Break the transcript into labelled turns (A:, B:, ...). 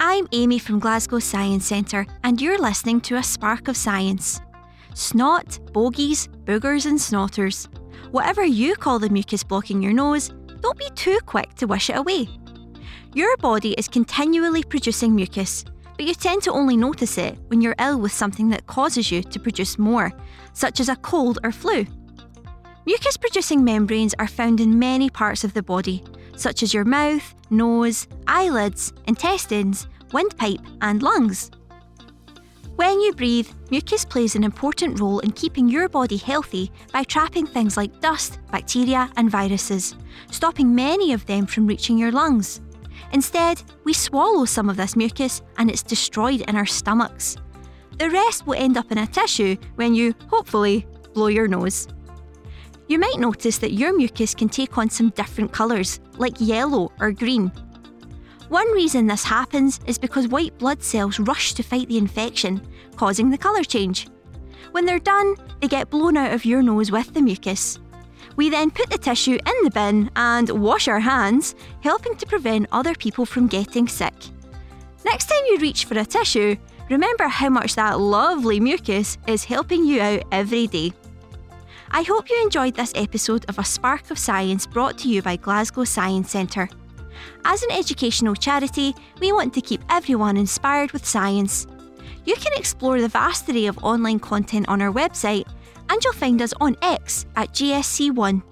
A: I'm Amy from Glasgow Science Centre, and you're listening to A Spark of Science. Snot, bogies, boogers, and snotters. Whatever you call the mucus blocking your nose, don't be too quick to wish it away. Your body is continually producing mucus, but you tend to only notice it when you're ill with something that causes you to produce more, such as a cold or flu. Mucus producing membranes are found in many parts of the body, such as your mouth, nose, eyelids, intestines, windpipe, and lungs. When you breathe, mucus plays an important role in keeping your body healthy by trapping things like dust, bacteria, and viruses, stopping many of them from reaching your lungs. Instead, we swallow some of this mucus and it's destroyed in our stomachs. The rest will end up in a tissue when you, hopefully, blow your nose. You might notice that your mucus can take on some different colours, like yellow or green. One reason this happens is because white blood cells rush to fight the infection, causing the colour change. When they're done, they get blown out of your nose with the mucus. We then put the tissue in the bin and wash our hands, helping to prevent other people from getting sick. Next time you reach for a tissue, remember how much that lovely mucus is helping you out every day. I hope you enjoyed this episode of A Spark of Science brought to you by Glasgow Science Centre. As an educational charity, we want to keep everyone inspired with science. You can explore the vast array of online content on our website, and you'll find us on X at GSC1.